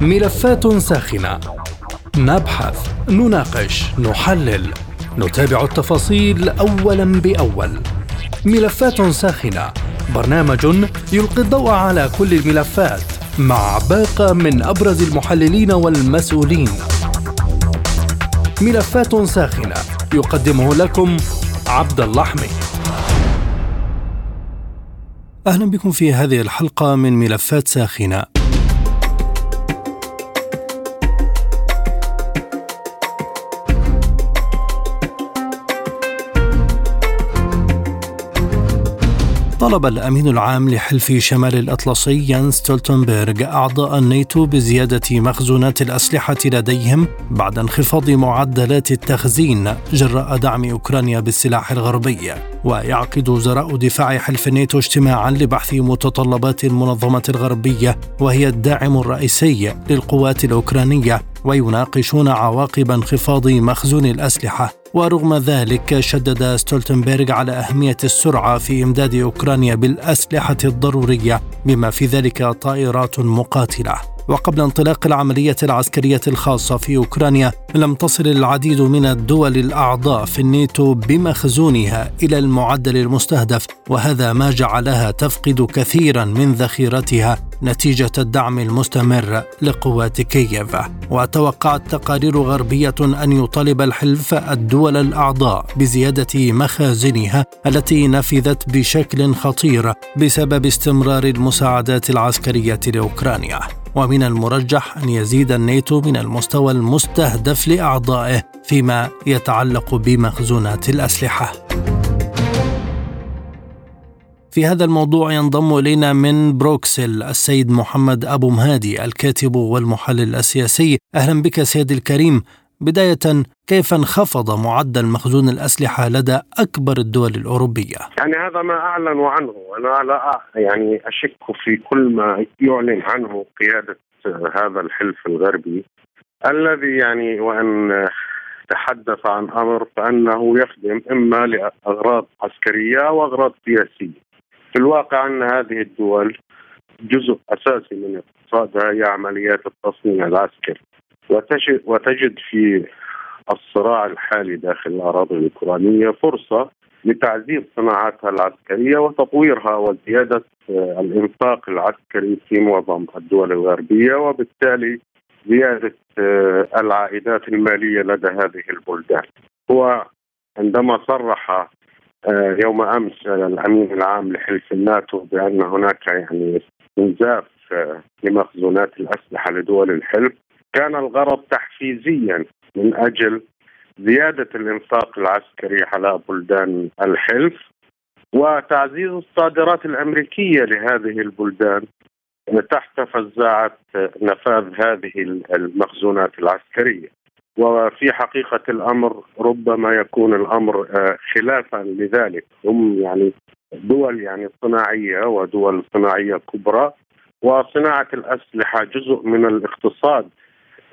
ملفات ساخنة. نبحث نناقش نحلل. نتابع التفاصيل اولا بأول. ملفات ساخنة. برنامج يلقي الضوء على كل الملفات مع باقة من أبرز المحللين والمسؤولين. ملفات ساخنة. يقدمه لكم عبد اللحمي. أهلا بكم في هذه الحلقة من ملفات ساخنة. طلب الأمين العام لحلف شمال الأطلسي يان ستولتنبرغ أعضاء الناتو بزيادة مخزونات الأسلحة لديهم بعد انخفاض معدلات التخزين جراء دعم أوكرانيا بالسلاح الغربي. ويعقد وزراء دفاع حلف الناتو اجتماعا لبحث متطلبات المنظمة الغربية وهي الداعم الرئيسي للقوات الأوكرانية ويناقشون عواقب انخفاض مخزون الأسلحة. ورغم ذلك شدد ستولتنبرغ على أهمية السرعة في إمداد أوكرانيا بالأسلحة الضرورية بما في ذلك طائرات مقاتلة. وقبل انطلاق العملية العسكرية الخاصة في أوكرانيا لم تصل العديد من الدول الأعضاء في الناتو بمخزونها إلى المعدل المستهدف وهذا ما جعلها تفقد كثيرا من ذخيرتها نتيجة الدعم المستمر لقوات كييف. وتوقعت تقارير غربية أن يطالب الحلف الدول الأعضاء بزيادة مخازنها التي نفذت بشكل خطير بسبب استمرار المساعدات العسكرية لأوكرانيا. ومن المرجح أن يزيد الناتو من المستوى المستهدف لأعضائه فيما يتعلق بمخزونات الأسلحة. في هذا الموضوع ينضم إلينا من بروكسل السيد محمد أبو مهادي الكاتب والمحلل السياسي أهلا بك سيدي الكريم بداية كيف انخفض معدل مخزون الأسلحة لدى أكبر الدول الأوروبية؟ يعني هذا ما أعلنوا عنه. أنا لا يعني أشك في كل ما يعلن عنه قيادة هذا الحلف الغربي. الذي يعني وأن تحدث عن أمر فأنه يخدم إما لأغراض عسكرية أو أغراض سياسية. في الواقع أن هذه الدول جزء أساسي من اقتصادها هي عمليات التصنيع العسكري. وتجد في الصراع الحالي داخل الأراضي الأوكرانية فرصة لتعزيز صناعاتها العسكرية وتطويرها وزيادة آه، الإنفاق العسكري في معظم الدول الغربية وبالتالي زيادة آه، العائدات المالية لدى هذه البلدان. هو عندما صرح آه، يوم أمس الأمين العام لحلف الناتو بأن هناك يعني إنزاف لمخزونات الأسلحة لدول الحلف كان الغرض تحفيزيا من أجل زيادة الإنفاق العسكري على بلدان الحلف وتعزيز الصادرات الأمريكية لهذه البلدان تحت فزاعة نفاذ هذه المخزونات العسكرية. وفي حقيقة الأمر ربما يكون الأمر آه، خلافا لذلك هم يعني دول يعني صناعية ودول صناعية كبرى وصناعة الأسلحة جزء من الاقتصاد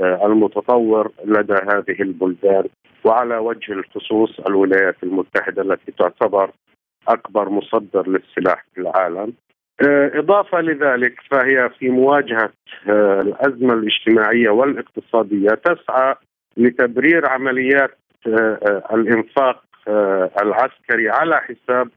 المتطور لدى هذه البلدان وعلى وجه الخصوص الولايات المتحدة التي تعتبر أكبر مصدر للسلاح في العالم. آه، إضافة لذلك فهي في مواجهة آه، الأزمة الاجتماعية والاقتصادية تسعى لتبرير عمليات آه، الإنفاق العسكري على حساب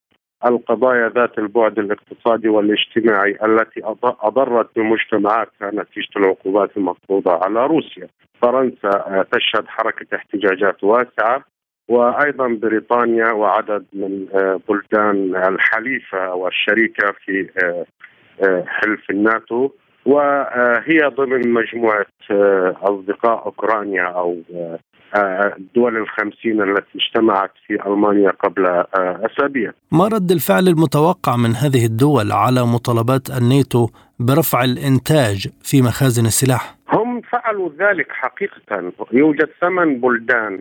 القضايا ذات البعد الاقتصادي والاجتماعي التي أضرت بمجتمعاتها نتيجه العقوبات المفروضة على روسيا. فرنسا آه، تشهد حركة احتجاجات واسعة وأيضا بريطانيا وعدد من آه، بلدان الحليفة والشريكة في آه، حلف الناتو وهي ضمن مجموعة أصدقاء أوكرانيا أو الدول الخمسين التي اجتمعت في ألمانيا قبل آه، أسابيع ما رد الفعل المتوقع من هذه الدول على مطالبات الناتو برفع الإنتاج في مخازن السلاح؟ هم فعلوا ذلك حقيقة يوجد ثمان بلدان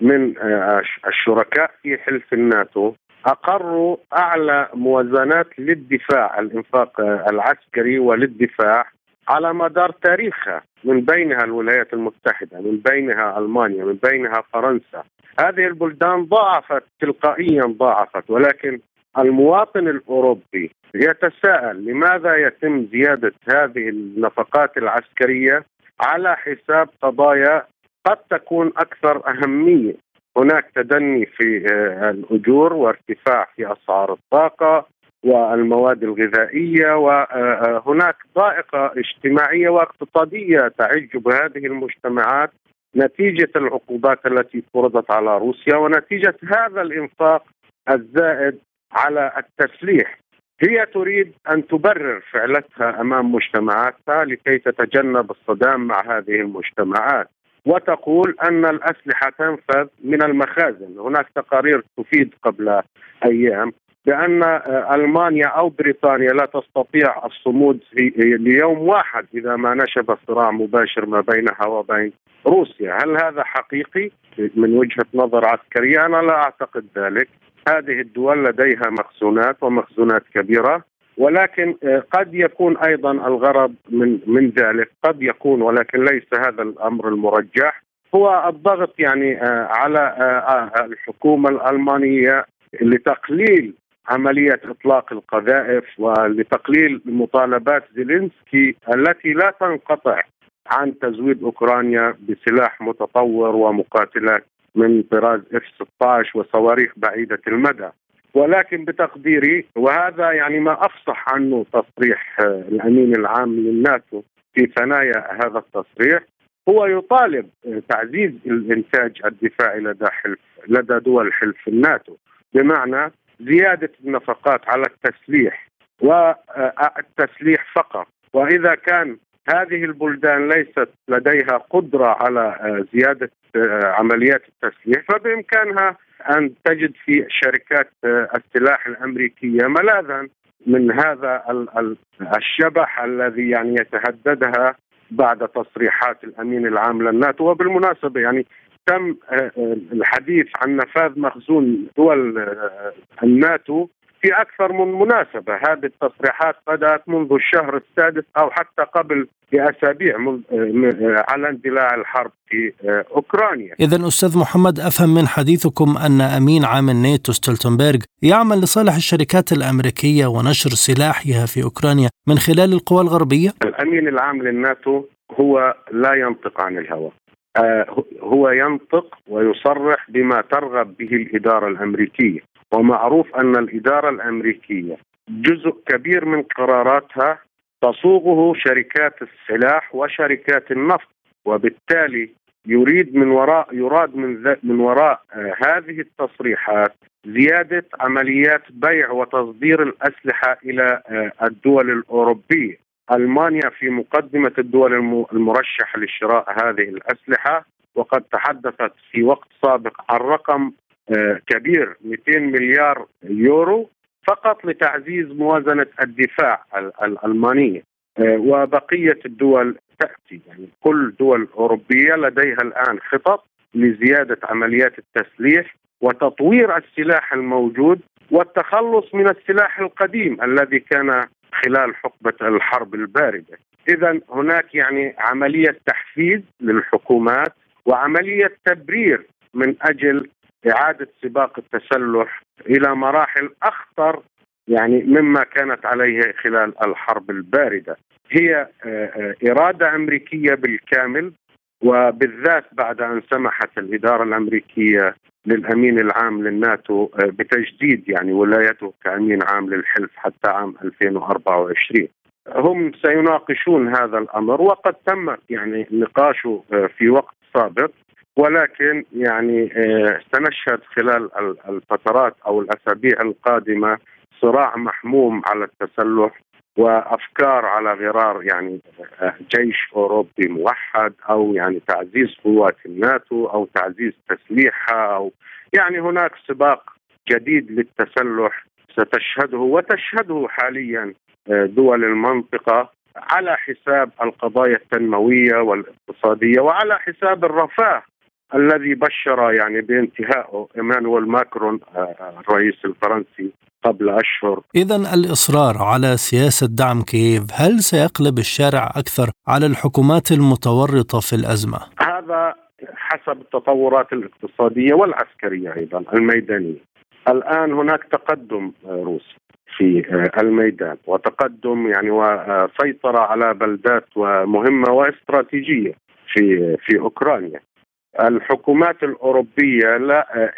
من آه، الشركاء في حلف الناتو أقروا أعلى موازنات للدفاع الإنفاق آه، العسكري وللدفاع على مدار تاريخها من بينها الولايات المتحدة، من بينها ألمانيا، من بينها فرنسا. هذه البلدان ضاعفت تلقائيا ضاعفت ولكن المواطن الأوروبي يتساءل لماذا يتم زيادة هذه النفقات العسكرية على حساب قضايا قد تكون أكثر أهمية هناك تدني في آه، الأجور وارتفاع في أسعار الطاقة والمواد الغذائية وهناك ضائقة اجتماعية واقتصادية تعج بهذه المجتمعات نتيجة العقوبات التي فرضت على روسيا ونتيجة هذا الإنفاق الزائد على التسليح. هي تريد أن تبرر فعلتها أمام مجتمعاتها لكي تتجنب الصدام مع هذه المجتمعات وتقول أن الأسلحة تنفذ من المخازن، هناك تقارير تفيد قبل أيام بأن ألمانيا أو بريطانيا لا تستطيع الصمود ليوم واحد إذا ما نشب صراع مباشر ما بينها وبين روسيا، هل هذا حقيقي؟ من وجهة نظر عسكرية؟ أنا لا أعتقد ذلك، هذه الدول لديها مخزونات ومخزونات كبيرة ولكن قد يكون أيضا الغرض من من ذلك. قد يكون ولكن ليس هذا الأمر المرجح. هو الضغط يعني على الحكومة الألمانية لتقليل عملية إطلاق القذائف ولتقليل مطالبات زيلينسكي التي لا تنقطع عن تزويد أوكرانيا بسلاح متطور ومقاتلات من طراز إف 16 وصواريخ بعيدة المدى. ولكن بتقديري وهذا يعني ما أفصح عنه تصريح الأمين العام للناتو في ثنايا هذا التصريح هو يطالب تعزيز الإنتاج الدفاعي لدى حلف لدى دول حلف الناتو. بمعنى زيادة النفقات على التسليح والتسليح فقط. وإذا كان هذه البلدان ليست لديها قدرة على زيادة عمليات التسليح فبإمكانها أن تجد في شركات السلاح الأمريكية ملاذا من هذا الشبح الذي يعني يتهددها بعد تصريحات الأمين العام للناتو. وبالمناسبة يعني تم آه، آه، الحديث عن نفاذ مخزون دول آه، الناتو في أكثر من مناسبة، هذه التصريحات بدأت منذ الشهر السادس أو حتى قبل بأسابيع على اندلاع الحرب في أوكرانيا. اذا أستاذ محمد أفهم من حديثكم أن أمين عام الناتو ستولتنبرغ يعمل لصالح الشركات الأمريكية ونشر سلاحها في أوكرانيا من خلال القوى الغربية؟ الأمين العام للناتو هو لا ينطق عن الهوى. آه، هو ينطق ويصرح بما ترغب به الإدارة الأمريكية. ومعروف أن الإدارة الأمريكية جزء كبير من قراراتها تصوغه شركات السلاح وشركات النفط وبالتالي يريد من وراء يراد من من وراء آه، هذه التصريحات زيادة عمليات بيع وتصدير الأسلحة إلى آه، الدول الأوروبية. ألمانيا في مقدمة الدول المرشحه لشراء هذه الأسلحة وقد تحدثت في وقت سابق عن رقم آه، كبير 200 مليار يورو فقط لتعزيز موازنة الدفاع الألمانية آه، وبقية الدول تأتي. يعني كل دول أوروبية لديها الآن خطط لزيادة عمليات التسليح وتطوير السلاح الموجود والتخلص من السلاح القديم الذي كان خلال حقبة الحرب الباردة. اذا هناك يعني عملية تحفيز للحكومات وعملية تبرير من أجل إعادة سباق التسلح إلى مراحل أخطر يعني مما كانت عليه خلال الحرب الباردة. هي آه، آه، إرادة أمريكية بالكامل وبالذات بعد أن سمحت الإدارة الأمريكية للأمين العام للناتو آه، بتجديد يعني ولايته كأمين عام للحلف حتى عام 2024 هم سيناقشون هذا الأمر وقد تم يعني نقاشه آه، في وقت سابق ولكن يعني آه، سنشهد خلال الفترات أو الأسابيع القادمة صراع محموم على التسلح وأفكار على غرار يعني جيش أوروبي موحد أو يعني تعزيز قوات الناتو أو تعزيز تسليحها أو يعني هناك سباق جديد للتسلح ستشهده وتشهده حاليا آه، دول المنطقة على حساب القضايا التنموية والاقتصادية وعلى حساب الرفاه الذي بشر يعني بانتهائه إيمانويل ماكرون آه، الرئيس الفرنسي قبل أشهر. اذا الإصرار على سياسة دعم كييف هل سيقلب الشارع أكثر على الحكومات المتورطة في الأزمة؟ هذا حسب التطورات الاقتصادية والعسكرية أيضا الميدانية. الآن هناك تقدم روسي في الميدان وتقدم يعني وسيطره على بلدات ومهمة واستراتيجية في في أوكرانيا الحكومات الأوروبية لا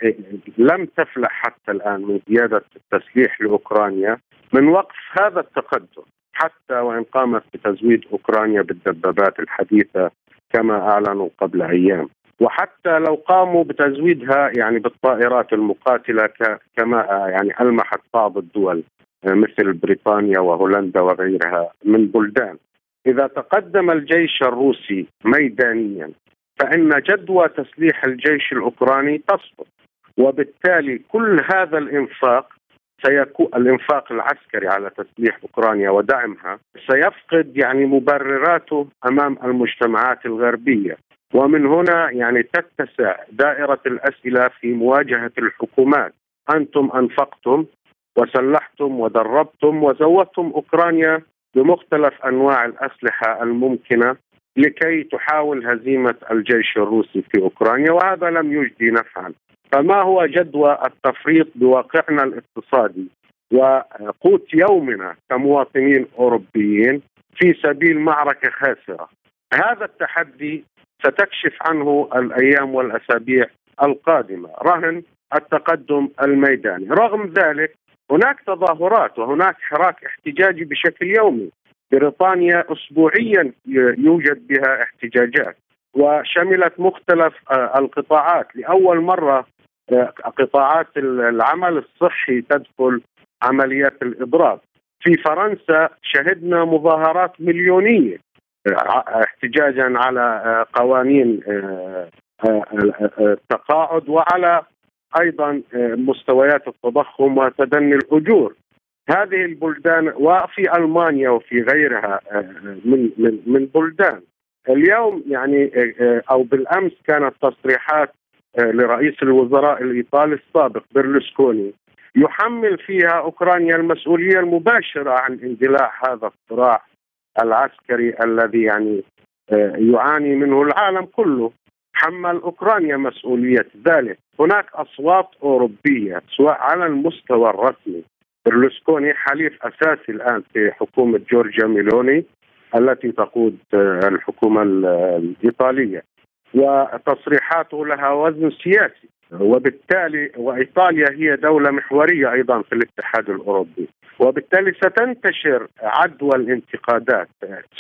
لم تفلح حتى الآن من زيادة التسليح لأوكرانيا من وقف هذا التقدم حتى وإن قامت بتزويد أوكرانيا بالدبابات الحديثة كما أعلنوا قبل أيام. وحتى لو قاموا بتزويدها يعني بالطائرات المقاتلة كما يعني ألمحت بعض الدول مثل بريطانيا وهولندا وغيرها من بلدان. إذا تقدم الجيش الروسي ميدانيا فإن جدوى تسليح الجيش الأوكراني تسقط وبالتالي كل هذا الإنفاق سيكون الإنفاق العسكري على تسليح أوكرانيا ودعمها سيفقد يعني مبرراته أمام المجتمعات الغربية. ومن هنا يعني تتسع دائرة الأسئلة في مواجهة الحكومات. أنتم أنفقتم وسلحتم ودربتم وزودتم أوكرانيا بمختلف أنواع الأسلحة الممكنة لكي تحاول هزيمة الجيش الروسي في أوكرانيا وهذا لم يجدي نفعا. فما هو جدوى التفريط بواقعنا الاقتصادي؟ وقوت يومنا كمواطنين أوروبيين في سبيل معركة خاسرة. هذا التحدي ستكشف عنه الأيام والأسابيع القادمة. رهن التقدم الميداني. رغم ذلك هناك تظاهرات وهناك حراك احتجاجي بشكل يومي. بريطانيا اسبوعيا يوجد بها احتجاجات وشملت مختلف آه، القطاعات. لأول مرة آه، قطاعات العمل الصحي تدخل عمليات الاضراب في فرنسا شهدنا مظاهرات مليونية آه، احتجاجا على قوانين التقاعد وعلى أيضا مستويات التضخم وتدني الأجور. هذه البلدان وفي ألمانيا وفي غيرها من من من بلدان. اليوم يعني أو بالأمس كانت تصريحات لرئيس الوزراء الإيطالي السابق برلسكوني يحمل فيها أوكرانيا المسؤولية المباشرة عن اندلاع هذا الصراع العسكري الذي يعني يعاني منه العالم كله. حمل أوكرانيا مسؤولية ذلك، هناك أصوات أوروبية سواء على المستوى الرسمي برلسكوني حليف أساسي الآن في حكومة جورجيا ميلوني التي تقود الحكومة الإيطالية. وتصريحاته لها وزن سياسي. وبالتالي وإيطاليا هي دولة محورية أيضا في الاتحاد الأوروبي. وبالتالي ستنتشر عدوى الانتقادات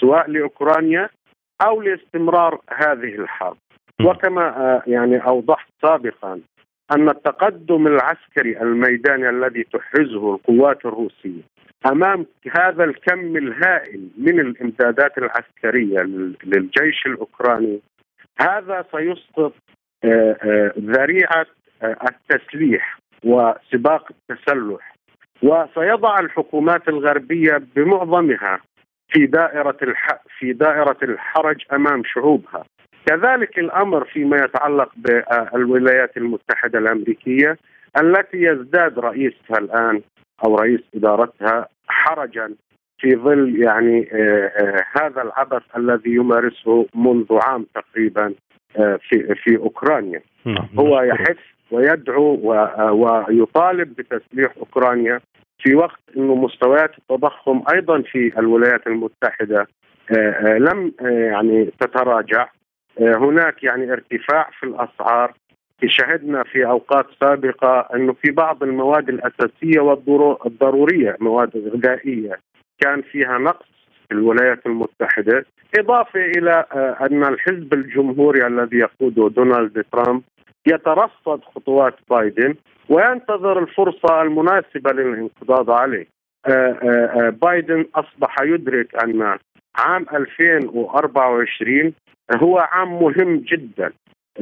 سواء لأوكرانيا أو لاستمرار هذه الحرب. وكما يعني أوضحت سابقا أن التقدم العسكري الميداني الذي تحرزه القوات الروسية أمام هذا الكم الهائل من الإمدادات العسكرية للجيش الأوكراني هذا سيسقط آه، آه، ذريعة آه، التسليح وسباق التسلح. وسيضع الحكومات الغربية بمعظمها في دائرة في دائرة الحرج أمام شعوبها. كذلك الأمر فيما يتعلق بالولايات المتحدة الأمريكية التي يزداد رئيسها الآن أو رئيس إدارتها حرجا في ظل يعني آه، آه، هذا العبث الذي يمارسه منذ عام تقريبا آه، في في أوكرانيا نعم. هو يحث ويدعو ويطالب بتسليح أوكرانيا في وقت إنه مستويات التضخم أيضا في الولايات المتحدة لم يعني تتراجع هناك يعني ارتفاع في الأسعار شهدنا في أوقات سابقة أنه في بعض المواد الأساسية والضروريه مواد غذائية كان فيها نقص في الولايات المتحدة إضافة إلى آه، أن الحزب الجمهوري الذي يقوده دونالد ترامب يترصد خطوات بايدن وينتظر الفرصة المناسبة للانقضاض عليه. آه، آه، بايدن أصبح يدرك أن عام 2024 هو عام مهم جدا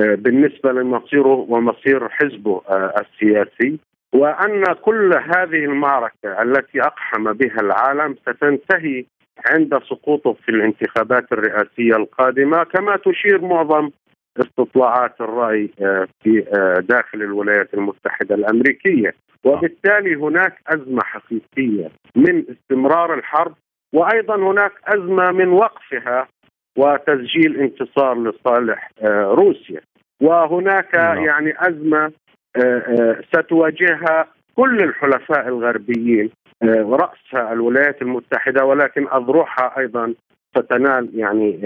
آه، بالنسبة لمصيره ومصير حزبه آه، السياسي. وأن كل هذه المعركة التي أقحم بها العالم ستنتهي عند سقوطه في الانتخابات الرئاسية القادمة كما تشير معظم استطلاعات الرأي آه، في داخل الولايات المتحدة الأمريكية. وبالتالي هناك أزمة حقيقية من استمرار الحرب وأيضا هناك أزمة من وقفها وتسجيل انتصار لصالح آه، روسيا وهناك نعم. يعني أزمة آه، آه، ستواجهها كل الحلفاء الغربيين راسها الولايات المتحدة ولكن أذرعها أيضا ستنال يعني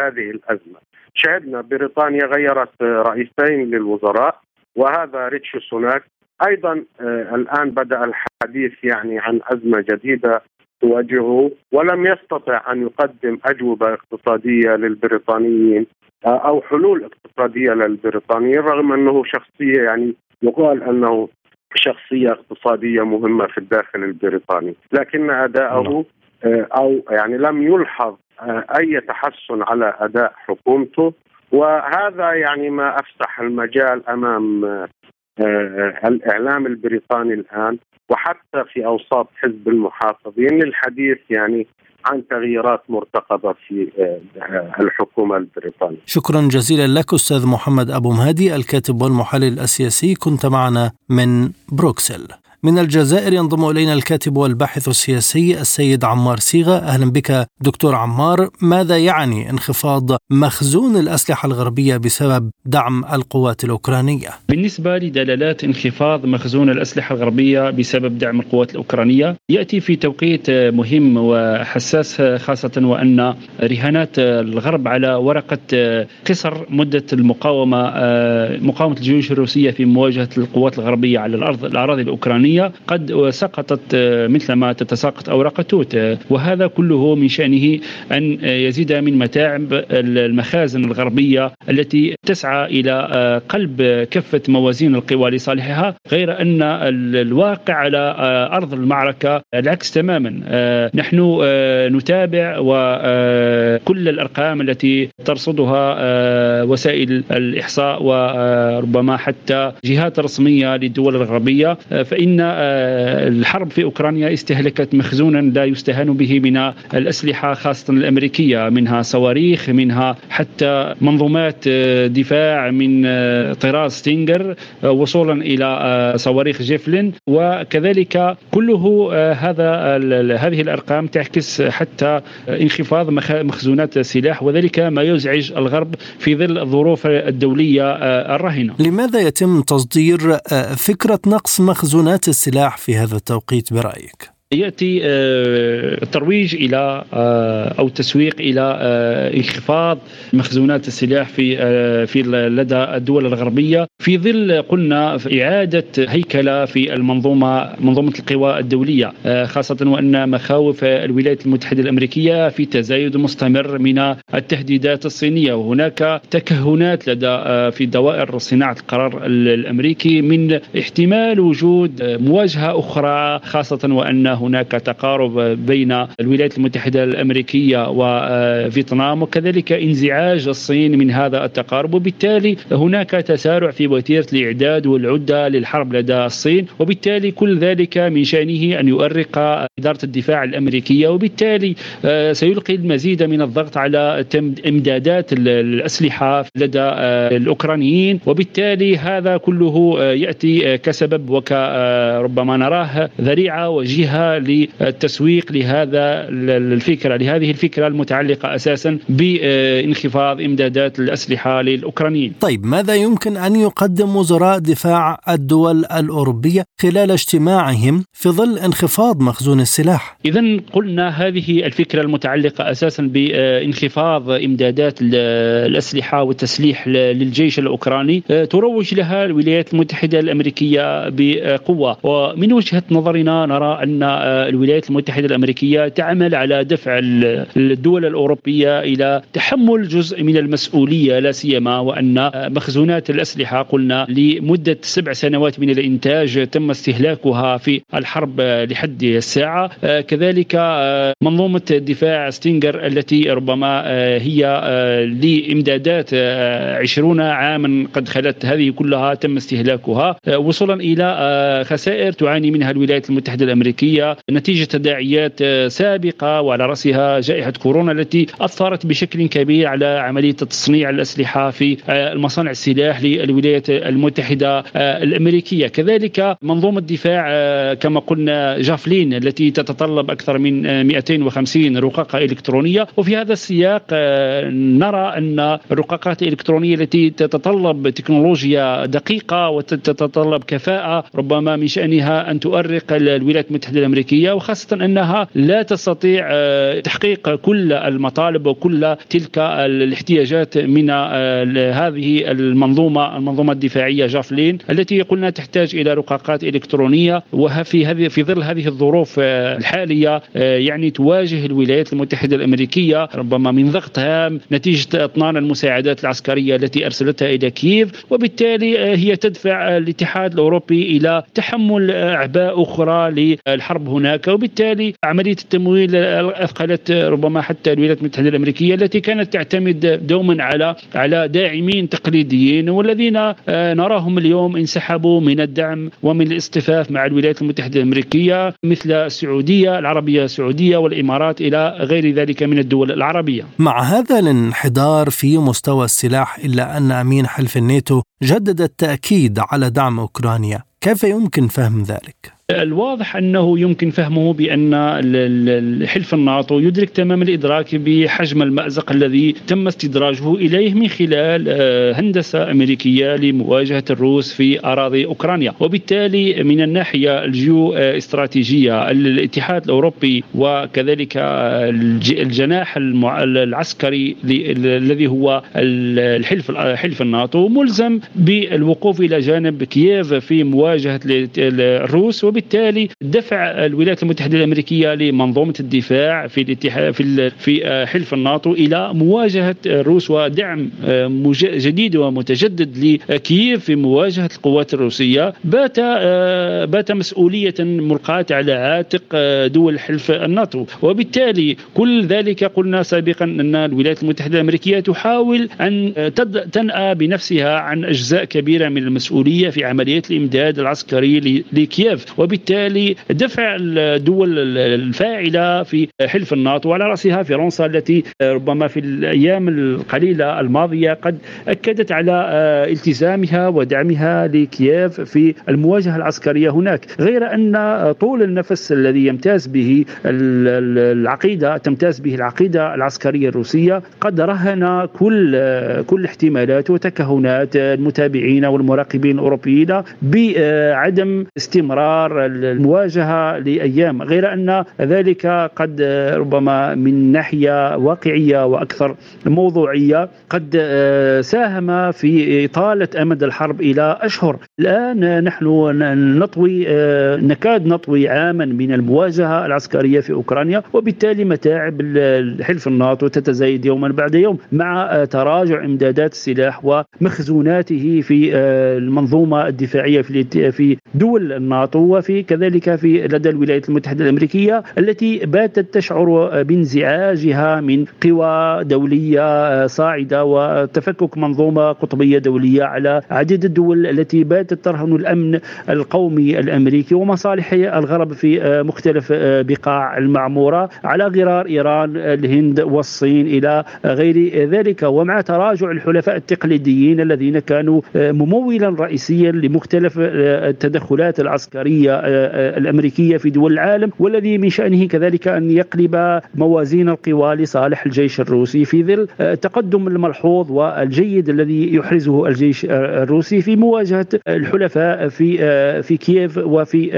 هذه الأزمة. شهدنا بريطانيا غيرت رئيسين للوزراء وهذا ريتشي سوناك أيضا الآن بدأ الحديث يعني عن أزمة جديدة تواجهه ولم يستطع أن يقدم أجوبة اقتصادية للبريطانيين أو حلول اقتصادية للبريطانيين رغم أنه شخصية يعني يقال أنه شخصية اقتصادية مهمة في الداخل البريطاني، لكن اداءه آه، أو يعني لم يلحظ آه، أي تحسن على أداء حكومته وهذا يعني ما افسح المجال أمام آه، الإعلام البريطاني الآن وحتى في أوساط حزب المحافظين للحديث يعني عن تغييرات مرتقبة في آه، الحكومة البريطانية. شكرا جزيلا لك أستاذ محمد أبو مهدي الكاتب والمحلل السياسي كنت معنا من بروكسل. من الجزائر ينضم إلينا الكاتب والباحث السياسي السيد عمار صيغه أهلا بك دكتور عمار. ماذا يعني انخفاض مخزون الأسلحة الغربية بسبب دعم القوات الأوكرانية؟ بالنسبة لدلالات انخفاض مخزون الأسلحة الغربية بسبب دعم القوات الأوكرانية يأتي في توقيت مهم وحساس خاصة وأن رهانات الغرب على ورقة قصر مدة المقاومة مقاومة الجيوش الروسية في مواجهة القوات الغربية على الأرض الأراضي الأوكرانية. الوطنية قد سقطت آه، مثلما تتساقط أوراق توت آه، وهذا كله من شأنه أن يزيد من متاعب المخازن الغربية التي تسعى إلى آه، قلب كفة موازين القوى لصالحها غير أن الواقع على أرض المعركة العكس تماما. نحن نتابع وكل الأرقام التي ترصدها وسائل الإحصاء وربما حتى جهات رسمية للدول الغربية فإن آه، الحرب في أوكرانيا استهلكت مخزونا لا يستهان به من الأسلحة خاصة الأمريكية منها صواريخ منها حتى منظومات آه، دفاع من آه، طراز ستينجر وصولا إلى صواريخ جيفلين وكذلك كله هذا هذه الأرقام تعكس حتى انخفاض مخزونات السلاح وذلك ما يزعج الغرب في ظل الظروف الدولية الراهنة. لماذا يتم تصدير فكرة نقص مخزونات السلاح في هذا التوقيت برأيك؟ يأتي الترويج آه، إلى آه، أو التسويق إلى آه، انخفاض مخزونات السلاح في في لدى الدول الغربية. في ظل قلنا في إعادة هيكلة في المنظومة منظومة القوى الدولية خاصة وأن مخاوف الولايات المتحدة الأمريكية في تزايد مستمر من التهديدات الصينية. وهناك تكهنات لدى في دوائر صناعة القرار الأمريكي من احتمال وجود مواجهة أخرى خاصة وأن هناك تقارب بين الولايات المتحدة الأمريكية وفيتنام وكذلك انزعاج الصين من هذا التقارب. وبالتالي هناك تسارع في وتيرة الإعداد والعدة للحرب لدى الصين وبالتالي كل ذلك من شأنه أن يؤرق إدارة الدفاع الأمريكية. وبالتالي آه، سيلقي المزيد من الضغط على إمدادات الأسلحة لدى آه، الأوكرانيين. وبالتالي هذا كله آه، يأتي كسبب وكربما نراه ذريعة وجهة للتسويق لهذا الفكرة لهذه الفكرة المتعلقة أساسا بإنخفاض إمدادات الأسلحة للأوكرانيين. طيب ماذا يمكن أن يقدم وزراء دفاع الدول الأوروبية خلال اجتماعهم في ظل انخفاض مخزون السلاح؟ اذا قلنا هذه الفكرة المتعلقة أساسا بإنخفاض إمدادات الأسلحة والتسليح للجيش الأوكراني تروج لها الولايات المتحدة الأمريكية بقوة ومن وجهة نظرنا نرى أن آه، الولايات المتحدة الأمريكية تعمل على دفع الدول الأوروبية إلى تحمل جزء من المسؤولية لا سيما وأن آه، مخزونات الأسلحة قلنا لمدة سبع سنوات من الإنتاج تم استهلاكها في الحرب لحد الساعة. آه، كذلك منظومة دفاع ستينجر التي ربما هي لإمدادات عشرون عاما قد خلت هذه كلها تم استهلاكها. وصولا إلى خسائر تعاني منها الولايات المتحدة الأمريكية. نتيجة تداعيات آه، سابقة وعلى رأسها جائحة كورونا التي أثرت بشكل كبير على عملية تصنيع الأسلحة في آه، المصانع السلاح للولايات المتحدة آه، الأمريكية. كذلك منظومة دفاع كما قلنا جافلين التي تتطلب أكثر من 250 رقاقة إلكترونية. وفي هذا السياق نرى أن الرقاقات الإلكترونية التي تتطلب تكنولوجيا دقيقة وتتطلب كفاءة ربما من شأنها أن تؤرق الولايات المتحدة الأمريكية. الأمريكية وخاصة أنها لا تستطيع تحقيق كل المطالب وكل تلك الاحتياجات من هذه المنظومة المنظومة الدفاعية جافلين التي قلنا تحتاج إلى رقاقات إلكترونية وفي هذه في ظل هذه الظروف الحالية يعني تواجه الولايات المتحدة الأمريكية ربما من ضغط هام نتيجة إطنان المساعدات العسكرية التي أرسلتها إلى كييف وبالتالي هي تدفع الاتحاد الأوروبي إلى تحمل أعباء أخرى للحرب هناك وبالتالي عملية التمويل أثقلت ربما حتى الولايات المتحدة الأمريكية التي كانت تعتمد دوما على على داعمين تقليديين والذين آه، نراهم اليوم انسحبوا من الدعم ومن الاصطفاف مع الولايات المتحدة الأمريكية مثل السعودية العربية السعودية والإمارات إلى غير ذلك من الدول العربية. مع هذا الانحدار في مستوى السلاح إلا أن أمين حلف الناتو جدد التأكيد على دعم أوكرانيا، كيف يمكن فهم ذلك؟ الواضح أنه يمكن فهمه بأن حلف الناتو يدرك تمام الإدراك بحجم المأزق الذي تم استدراجه إليه من خلال آه، هندسة أمريكية لمواجهة الروس في أراضي أوكرانيا، وبالتالي من الناحية الجيو استراتيجيه الاتحاد الأوروبي وكذلك الجناح العسكري الذي هو الحلف حلف الناتو ملزم بالوقوف إلى جانب كييف في مواجهة الروس. وبالتالي دفع الولايات المتحدة الأمريكية لمنظومة الدفاع في الاتحاد في في آه، حلف الناتو إلى مواجهة الروس ودعم آه، جديد ومتجدد لكييف في مواجهة القوات الروسية. بات آه، بات مسؤولية ملقاة على عاتق دول حلف الناتو. وبالتالي كل ذلك قلنا سابقا أن الولايات المتحدة الأمريكية تحاول أن تنأى بنفسها عن أجزاء كبيرة من المسؤولية في عمليات الإمداد العسكري لكييف. وبالتالي دفع الدول الفاعلة في حلف الناتو وعلى رأسها فرنسا التي ربما في الأيام القليلة الماضية قد أكدت على آه، التزامها ودعمها لكييف في المواجهة العسكرية هناك. غير أن طول النفس الذي يمتاز به العقيدة تمتاز به العقيدة العسكرية الروسية قد رهن كل كل احتمالات وتكهنات المتابعين والمراقبين الأوروبيين بعدم استمرار استمرار المواجهة لأيام غير أن ذلك قد ربما من ناحية واقعية وأكثر موضوعية قد ساهم في إطالة أمد الحرب إلى أشهر. الآن نحن نطوي نكاد نطوي عاما من المواجهة العسكرية في أوكرانيا وبالتالي متاعب الحلف الناتو تتزايد يوما بعد يوم مع تراجع إمدادات السلاح ومخزوناته في المنظومة الدفاعية في دول الناتو وفي كذلك في لدى الولايات المتحدة الأمريكية التي باتت تشعر بانزعاجها من قوى دولية صاعدة وتفكك منظومة قطبية دولية على عديد الدول التي باتت ترهن الأمن القومي الأمريكي ومصالح الغرب في مختلف بقاع المعمورة على غرار إيران الهند والصين إلى غير ذلك. ومع تراجع الحلفاء التقليديين الذين كانوا ممولا رئيسيا لمختلف التدخلات العسكرية آه، آه، الأمريكية في دول العالم والذي من شأنه كذلك أن يقلب موازين القوى لصالح الجيش الروسي في ظل آه، التقدم الملحوظ والجيد الذي يحرزه الجيش الروسي في مواجهة الحلفاء في في كييف وفي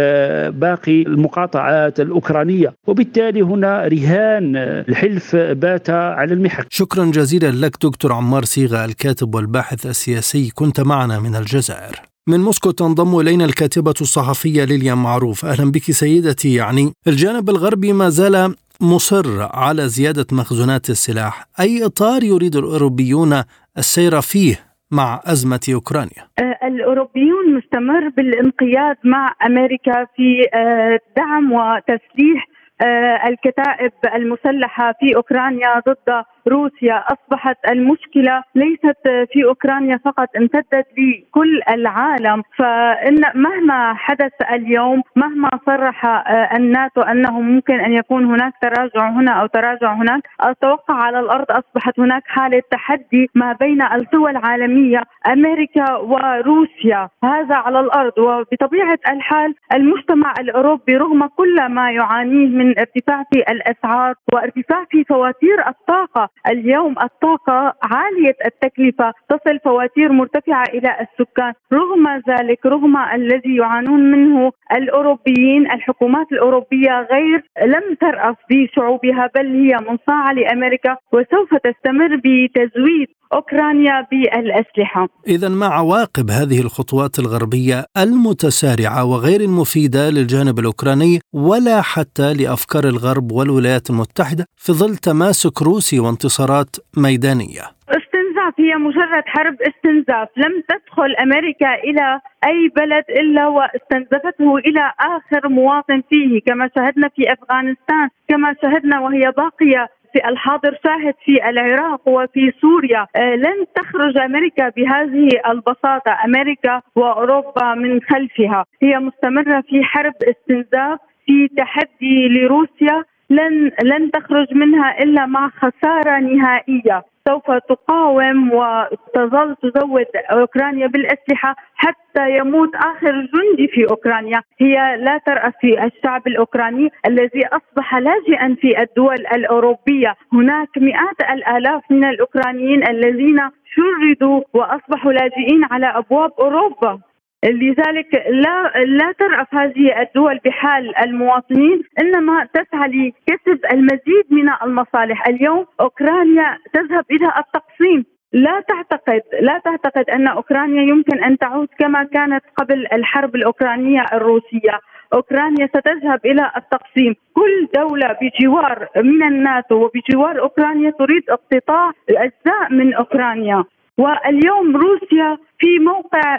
باقي المقاطعات الأوكرانية. وبالتالي هنا رهان الحلف بات على المحك. شكرا جزيلا لك دكتور عمار صيغة الكاتب والباحث السياسي كنت معنا من الجزائر. من موسكو تنضم إلينا الكاتبة الصحفية ليليا معروف. أهلا بك سيدتي يعني. الجانب الغربي ما زال مصر على زيادة مخزونات السلاح. أي إطار يريد الأوروبيون السير فيه مع أزمة أوكرانيا؟ أه، الأوروبيون مستمر بالانقياد مع أمريكا في أه، دعم وتسليح أه، الكتائب المسلحة في أوكرانيا ضد روسيا أصبحت المشكلة ليست في أوكرانيا فقط امتدت لكل العالم. فإن مهما حدث اليوم مهما صرح آه، الناتو أنه ممكن أن يكون هناك تراجع هنا أو تراجع هناك أتوقع على الأرض أصبحت هناك حالة تحدي ما بين القوى العالمية أمريكا وروسيا. هذا على الأرض. وبطبيعة الحال المجتمع الأوروبي رغم كل ما يعانيه من ارتفاع في الأسعار وارتفاع في فواتير الطاقة اليوم الطاقة عالية التكلفة تصل فواتير مرتفعة إلى السكان. رغم ذلك رغم الذي يعانون منه الأوروبيين الحكومات الأوروبية غير لم ترأف بشعوبها بل هي منصاعة لأمريكا وسوف تستمر بتزويد أوكرانيا بالأسلحة. اذا ما عواقب هذه الخطوات الغربية المتسارعة وغير المفيدة للجانب الأوكراني ولا حتى لأفكار الغرب والولايات المتحدة في ظل تماسك روسي وانتصارات ميدانية. استنزاف هي مجرد حرب استنزاف، لم تدخل أمريكا إلى أي بلد إلا واستنزفته إلى آخر مواطن فيه كما شاهدنا في أفغانستان، كما شاهدنا وهي باقية في الحاضر شاهد في العراق وفي سوريا. آه، لن تخرج أمريكا بهذه البساطة. أمريكا وأوروبا من خلفها. هي مستمرة في حرب استنزاف في تحدي لروسيا. لن لن تخرج منها إلا مع خسارة نهائية. سوف تقاوم وتظل تزود أوكرانيا بالأسلحة حتى يموت آخر جندي في أوكرانيا، هي لا ترأس في الشعب الأوكراني الذي أصبح لاجئا في الدول الأوروبية، هناك مئات الآلاف من الأوكرانيين الذين شردوا وأصبحوا لاجئين على أبواب أوروبا. لذلك لا لا ترأف هذه الدول بحال المواطنين إنما تسعى لكسب المزيد من المصالح، اليوم أوكرانيا تذهب إلى التقسيم. لا تعتقد لا تعتقد أن أوكرانيا يمكن أن تعود كما كانت قبل الحرب الأوكرانية الروسية، أوكرانيا ستذهب إلى التقسيم، كل دولة بجوار من الناتو وبجوار أوكرانيا تريد اقتطاع اجزاء من أوكرانيا، واليوم روسيا في موقع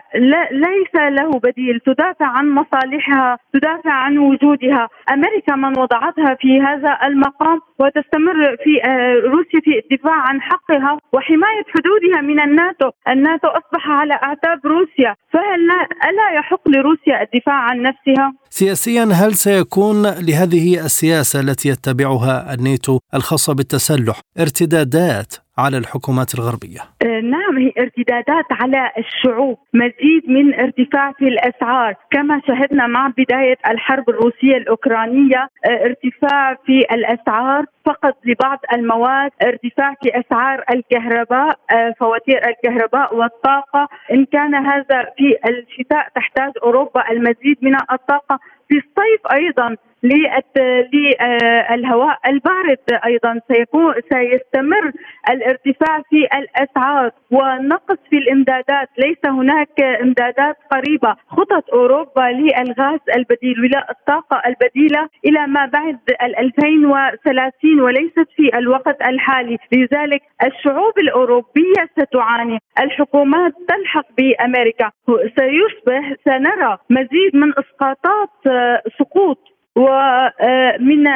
ليس له بديل تدافع عن مصالحها تدافع عن وجودها. أمريكا من وضعتها في هذا المقام وتستمر في آه، روسيا في الدفاع عن حقها وحماية حدودها من الناتو. الناتو أصبح على أعتاب روسيا. فهل لا ألا يحق لروسيا الدفاع عن نفسها؟ سياسيا هل سيكون لهذه السياسة التي يتبعها الناتو الخاصة بالتسلح ارتدادات على الحكومات الغربية؟ آه، نعم هي ارتدادات على الشعوب مزيد من ارتفاع في الأسعار كما شهدنا مع بداية الحرب الروسية الأوكرانية آه، ارتفاع في الأسعار فقط لبعض المواد ارتفاع في أسعار الكهرباء آه، فواتير الكهرباء والطاقة إن كان هذا في الشتاء تحتاج أوروبا المزيد من الطاقة في الصيف أيضا للهواء البارد أيضا. سيكون سيستمر الارتفاع في الأسعار ونقص في الإمدادات. ليس هناك إمدادات قريبة. خطط أوروبا للغاز البديل والطاقه البديلة إلى ما بعد 2030 وليست في الوقت الحالي. لذلك الشعوب الأوروبية ستعاني. الحكومات تلحق بأمريكا. سيصبح سنرى مزيد من إسقاطات سقوط ومن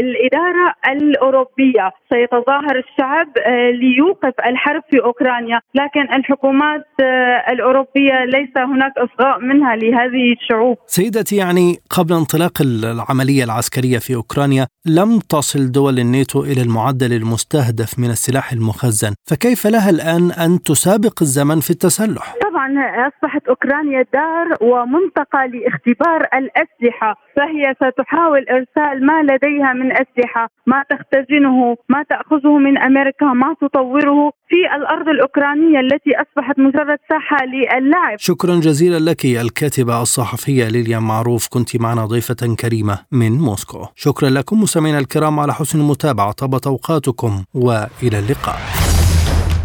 الإدارة الأوروبية سيتظاهر الشعب آه، ليوقف الحرب في أوكرانيا. لكن الحكومات آه، الأوروبية ليس هناك إصغاء منها لهذه الشعوب. سيدتي يعني قبل انطلاق العملية العسكرية في أوكرانيا لم تصل دول الناتو إلى المعدل المستهدف من السلاح المخزن. فكيف لها الآن أن تسابق الزمن في التسلح؟ طبعا أصبحت أوكرانيا دار ومنطقة لاختبار الأسلحة فهي ستحاول إرسال ما لديها من أسلحة ما تختزنه ما تأخذه من أمريكا ما تطوره في الأرض الأوكرانية التي أصبحت مجرد ساحة للعب شكرا جزيلا لك الكاتبة الصحفية ليليا معروف كنت معنا ضيفة كريمة من موسكو. شكرا لكم مستمعينا الكرام على حسن المتابعة طابت أوقاتكم وإلى اللقاء.